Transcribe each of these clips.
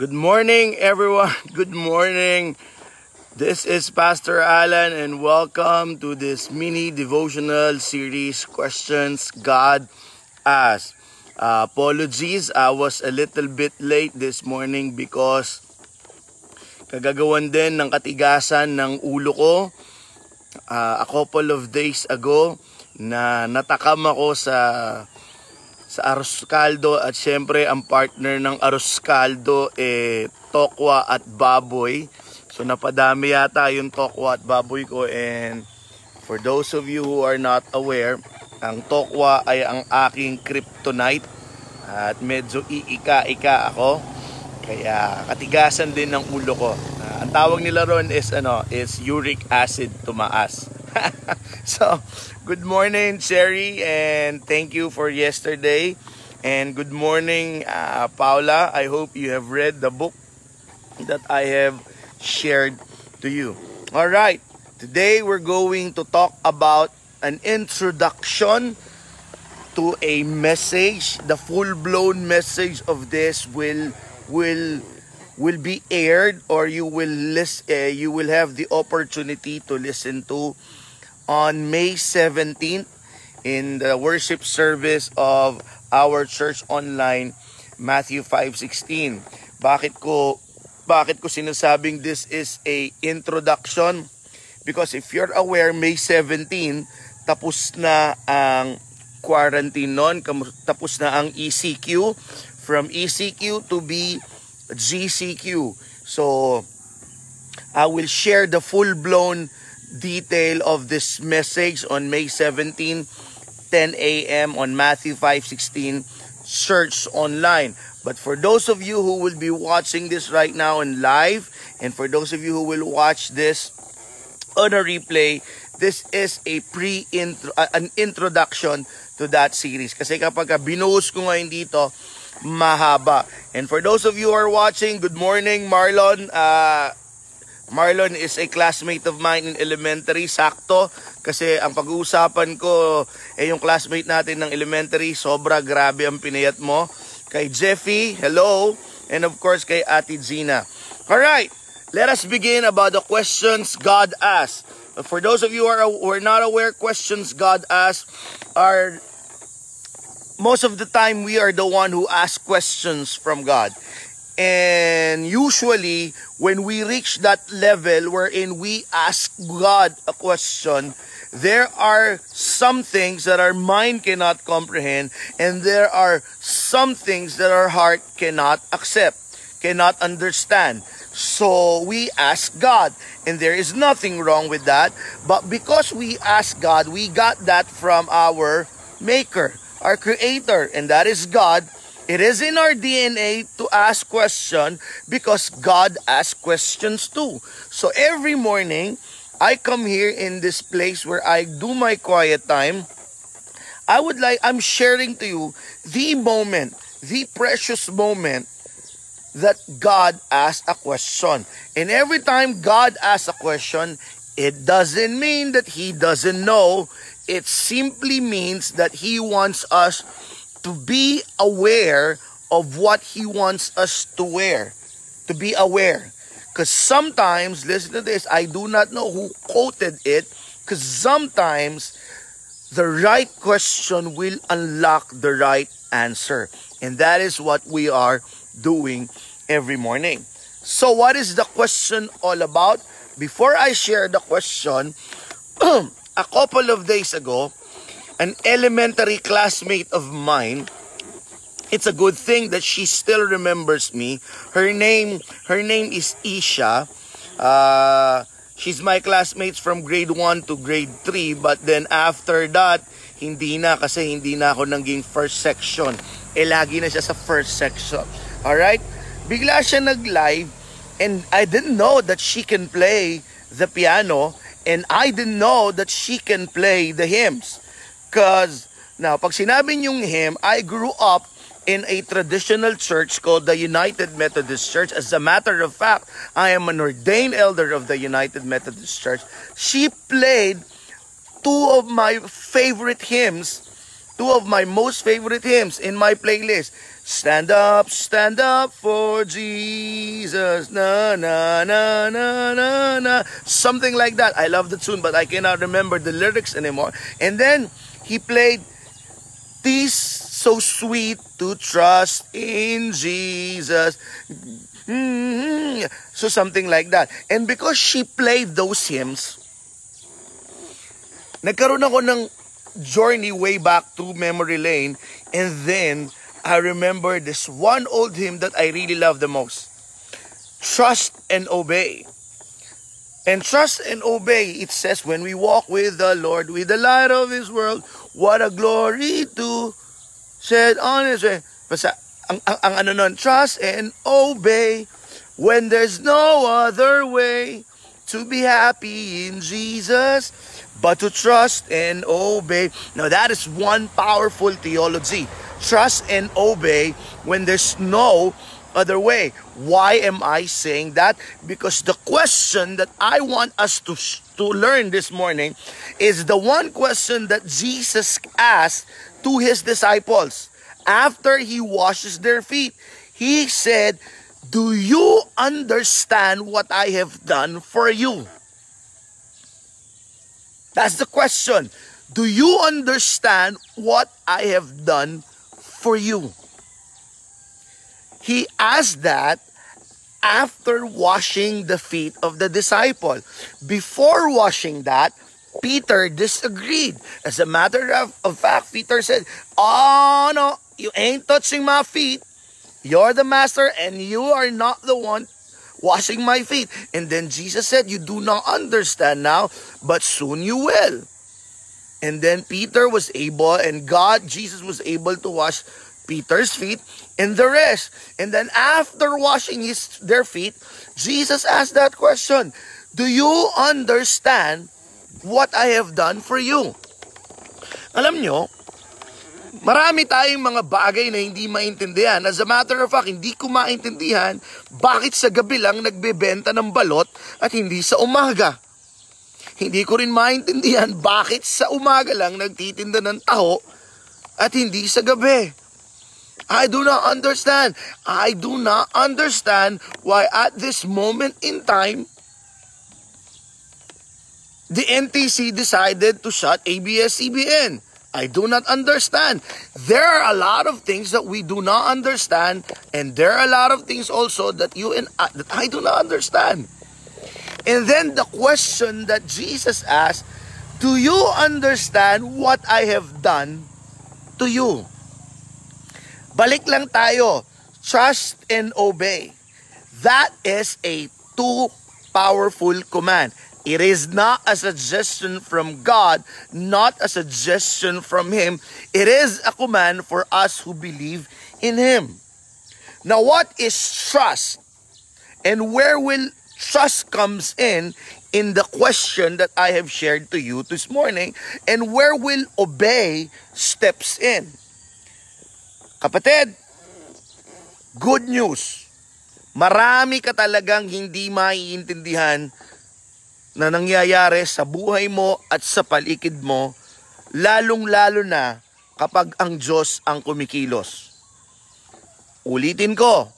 Good morning, everyone. Good morning. This is Pastor Alan, and welcome to this mini devotional series Questions God Asks. Uh, apologies, I was a little bit late this morning because kagagawan din ng katigasan ng ulo ko uh, a couple of days ago na natakam ako sa sa arroz caldo at syempre ang partner ng arroz caldo eh tokwa at baboy. So napadami yata yung tokwa at baboy ko and for those of you who are not aware, ang tokwa ay ang aking kryptonite at medyo iika-ika ako. Kaya katigasan din ng ulo ko. Uh, ang tawag nila ron is ano, is uric acid tumaas. so, good morning, Sherry, and thank you for yesterday. And good morning, uh, Paula. I hope you have read the book that I have shared to you. All right, today we're going to talk about an introduction to a message. The full-blown message of this will will will be aired or you will list, uh, you will have the opportunity to listen to on May 17th in the worship service of our church online Matthew 5:16. Bakit ko bakit ko sinasabing this is a introduction? Because if you're aware, May 17, tapos na ang quarantine noon, tapos na ang ECQ, from ECQ to be GCQ. So, I will share the full-blown detail of this message on May 17, 10 a.m. on Matthew 5:16 Church Online. But for those of you who will be watching this right now in live, and for those of you who will watch this on a replay, this is a pre -intro, uh, an introduction to that series. Kasi kapag binuhos ko ngayon dito, mahaba. And for those of you who are watching, good morning, Marlon. Uh, Marlon is a classmate of mine in elementary, sakto. Kasi ang pag-uusapan ko, eh yung classmate natin ng elementary, sobra grabe ang pinayat mo. Kay Jeffy, hello. And of course, kay Ate Gina. Alright, let us begin about the questions God asked. For those of you who are, who are not aware, questions God asked are most of the time we are the one who ask questions from God. And usually, when we reach that level wherein we ask God a question, there are some things that our mind cannot comprehend, and there are some things that our heart cannot accept, cannot understand. So we ask God, and there is nothing wrong with that. But because we ask God, we got that from our Maker, our Creator, and that is God It is in our DNA to ask questions because God asks questions too. So every morning, I come here in this place where I do my quiet time. I would like, I'm sharing to you the moment, the precious moment that God asks a question. And every time God asks a question, it doesn't mean that He doesn't know. It simply means that He wants us to be aware of what He wants us to wear. To be aware. Because sometimes, listen to this, I do not know who quoted it, because sometimes the right question will unlock the right answer. And that is what we are doing every morning. So, what is the question all about? Before I share the question, a couple of days ago, an elementary classmate of mine it's a good thing that she still remembers me. Her name her name is Isha. Uh, she's my classmates from grade 1 to grade 3 but then after that hindi na kasi hindi na ako naging first section. Eh lagi na siya sa first section. Alright? Bigla siya nag live and I didn't know that she can play the piano and I didn't know that she can play the hymns Because, now, pag sinabi niyong hymn, I grew up in a traditional church called the United Methodist Church. As a matter of fact, I am an ordained elder of the United Methodist Church. She played two of my favorite hymns two of my most favorite hymns in my playlist. Stand up, stand up for Jesus. Na na na na na na. Something like that. I love the tune, but I cannot remember the lyrics anymore. And then he played Tis so sweet to trust in Jesus. Mm-hmm. So something like that. And because she played those hymns, nagkaroon ako ng journey way back to memory lane and then I remember this one old hymn that I really love the most. Trust and obey. And trust and obey, it says, when we walk with the Lord, with the light of His world, what a glory to said on His way. Basta, ang, ang, ang ano nun, trust and obey when there's no other way to be happy in Jesus but to trust and obey. Now that is one powerful theology trust and obey when there's no other way. Why am I saying that? Because the question that I want us to, to learn this morning is the one question that Jesus asked to his disciples after he washes their feet. He said, Do you understand what I have done for you? That's the question. Do you understand what I have done for you. He asked that after washing the feet of the disciple. Before washing that, Peter disagreed. As a matter of, of fact, Peter said, Oh no, you ain't touching my feet. You're the master and you are not the one washing my feet. And then Jesus said, You do not understand now, but soon you will. And then Peter was able, and God, Jesus was able to wash Peter's feet and the rest. And then after washing his their feet, Jesus asked that question, Do you understand what I have done for you? Alam nyo, marami tayong mga bagay na hindi maintindihan. As a matter of fact, hindi ko maintindihan bakit sa gabi lang nagbebenta ng balot at hindi sa umaga. Hindi ko rin maintindihan bakit sa umaga lang nagtitinda ng taho at hindi sa gabi. I do not understand. I do not understand why at this moment in time, the NTC decided to shut ABS-CBN. I do not understand. There are a lot of things that we do not understand, and there are a lot of things also that you and I, that I do not understand. And then the question that Jesus asked, Do you understand what I have done to you? Balik lang tayo. Trust and obey. That is a too powerful command. It is not a suggestion from God, not a suggestion from Him. It is a command for us who believe in Him. Now, what is trust? And where will trust comes in in the question that I have shared to you this morning and where will obey steps in. Kapatid, good news. Marami ka talagang hindi maiintindihan na nangyayari sa buhay mo at sa palikid mo, lalong-lalo na kapag ang Diyos ang kumikilos. Ulitin ko,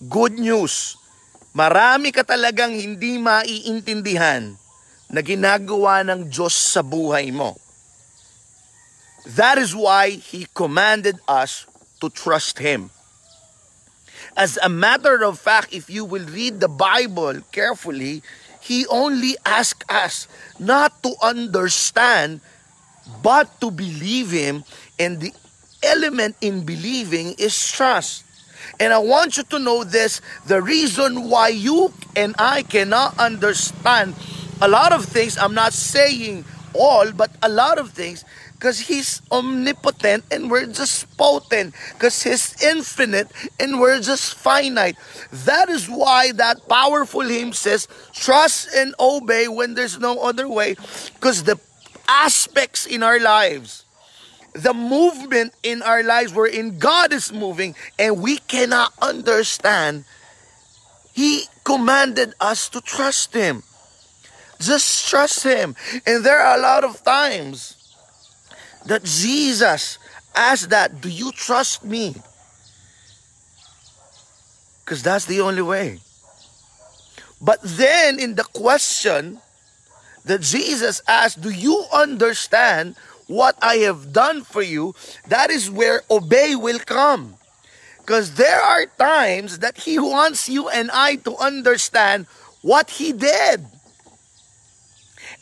good news Marami ka talagang hindi maiintindihan na ginagawa ng Diyos sa buhay mo. That is why He commanded us to trust Him. As a matter of fact, if you will read the Bible carefully, He only asked us not to understand, but to believe Him. And the element in believing is trust. And I want you to know this the reason why you and I cannot understand a lot of things, I'm not saying all, but a lot of things, because He's omnipotent and we're just potent, because He's infinite and we're just finite. That is why that powerful hymn says, Trust and obey when there's no other way, because the aspects in our lives the movement in our lives wherein God is moving and we cannot understand, He commanded us to trust Him. Just trust Him. And there are a lot of times that Jesus ask that, do you trust me? Because that's the only way. But then in the question that Jesus asked, do you understand what I have done for you? That is where obey will come. Because there are times that He wants you and I to understand what He did.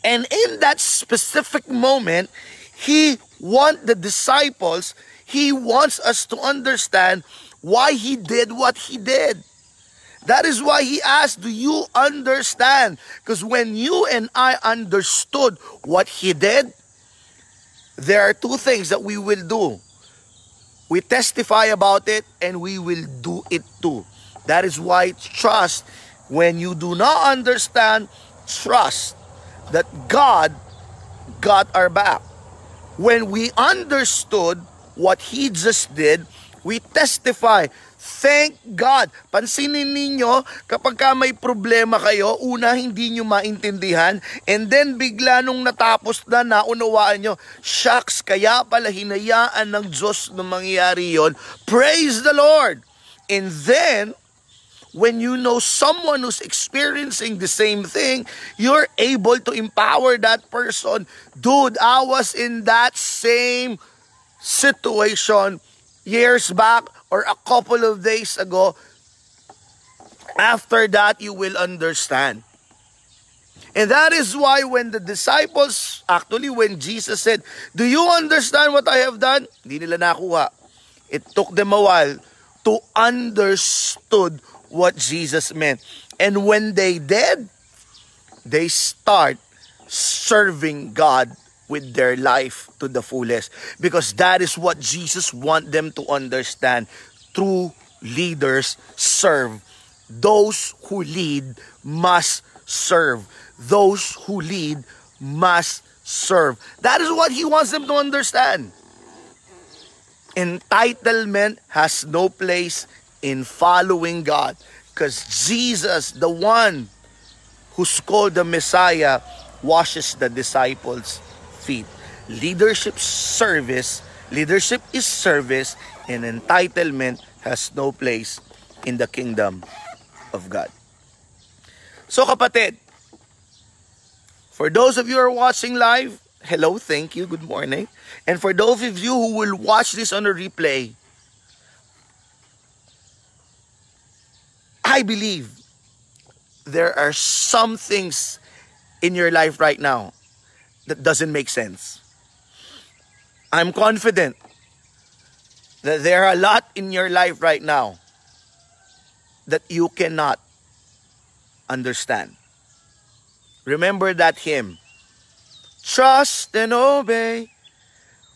And in that specific moment, He wants the disciples, He wants us to understand why He did what He did. That is why He asked, Do you understand? Because when you and I understood what He did, there are two things that we will do. We testify about it and we will do it too. That is why trust, when you do not understand, trust that God got our back. When we understood what He just did, we testify Thank God. Pansinin ninyo, kapag ka may problema kayo, una hindi nyo maintindihan, and then bigla nung natapos na, naunawaan nyo, shucks, kaya pala hinayaan ng Diyos na mangyayari yon. Praise the Lord! And then, when you know someone who's experiencing the same thing, you're able to empower that person. Dude, I was in that same situation years back or a couple of days ago, after that you will understand. And that is why when the disciples, actually when Jesus said, Do you understand what I have done? Hindi nila nakuha. It took them a while to understood what Jesus meant. And when they did, they start serving God with their life to the fullest. Because that is what Jesus want them to understand. True leaders serve. Those who lead must serve. Those who lead must serve. That is what he wants them to understand. Entitlement has no place in following God because Jesus the one who's called the Messiah washes the disciples feet. Leadership service, leadership is service, and entitlement has no place in the kingdom of God. So kapatid, for those of you who are watching live, hello, thank you, good morning. And for those of you who will watch this on a replay, I believe there are some things in your life right now that doesn't make sense. I'm confident that there are a lot in your life right now that you cannot understand. Remember that hymn. Trust and obey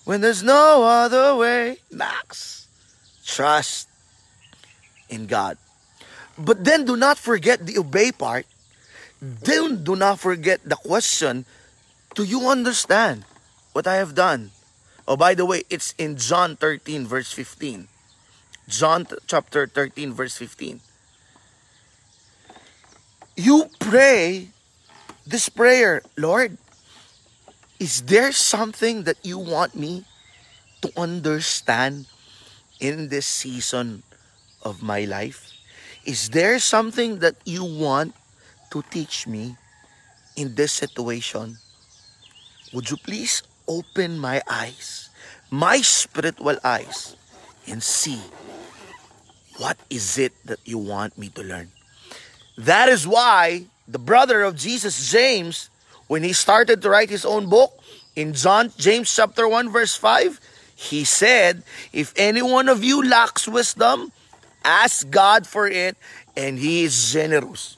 when there's no other way. Max. Trust in God. But then do not forget the obey part. Then do not forget the question do you understand what I have done? Oh, by the way, it's in John 13, verse 15. John chapter 13, verse 15. You pray this prayer, Lord, is there something that you want me to understand in this season of my life? Is there something that you want to teach me in this situation? Would you please open my eyes, my spiritual eyes, and see what is it that you want me to learn? That is why the brother of Jesus, James, when he started to write his own book, in John, James chapter 1, verse 5, he said, If any one of you lacks wisdom, ask God for it, and he is generous.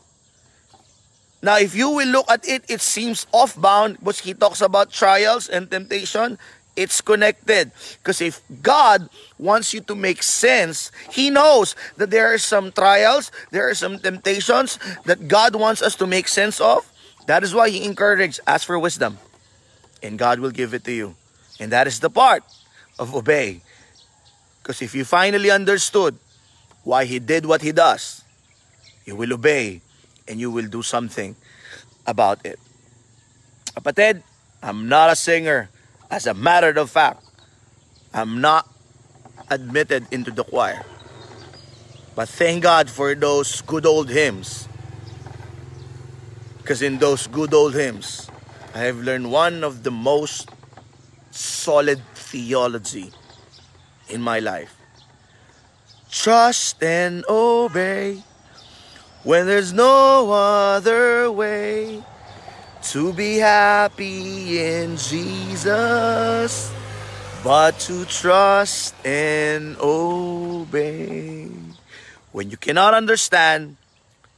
Now, if you will look at it, it seems off-bound but he talks about trials and temptation. It's connected. Because if God wants you to make sense, He knows that there are some trials, there are some temptations that God wants us to make sense of. That is why He encourages, ask for wisdom. And God will give it to you. And that is the part of obey. Because if you finally understood why He did what He does, you will obey and you will do something about it. Kapatid, I'm not a singer. As a matter of fact, I'm not admitted into the choir. But thank God for those good old hymns. Because in those good old hymns, I have learned one of the most solid theology in my life. Trust and obey when there's no other way to be happy in Jesus but to trust and obey. When you cannot understand,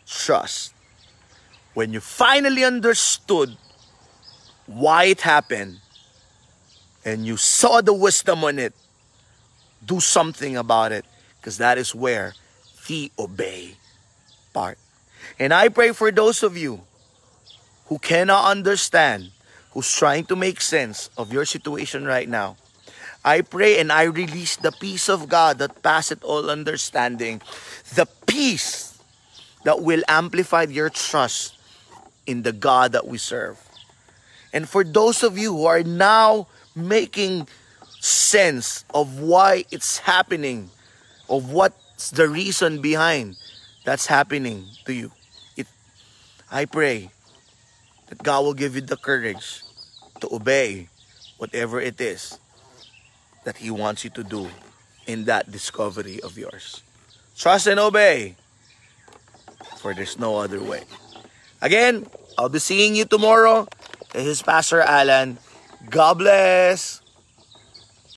trust. When you finally understood why it happened and you saw the wisdom on it, do something about it because that is where the obey part. And I pray for those of you who cannot understand, who's trying to make sense of your situation right now. I pray and I release the peace of God that passeth all understanding, the peace that will amplify your trust in the God that we serve. And for those of you who are now making sense of why it's happening, of what's the reason behind that's happening to you, it, I pray that God will give you the courage to obey whatever it is that He wants you to do in that discovery of yours. Trust and obey, for there's no other way. Again, I'll be seeing you tomorrow. This is Pastor Alan. God bless.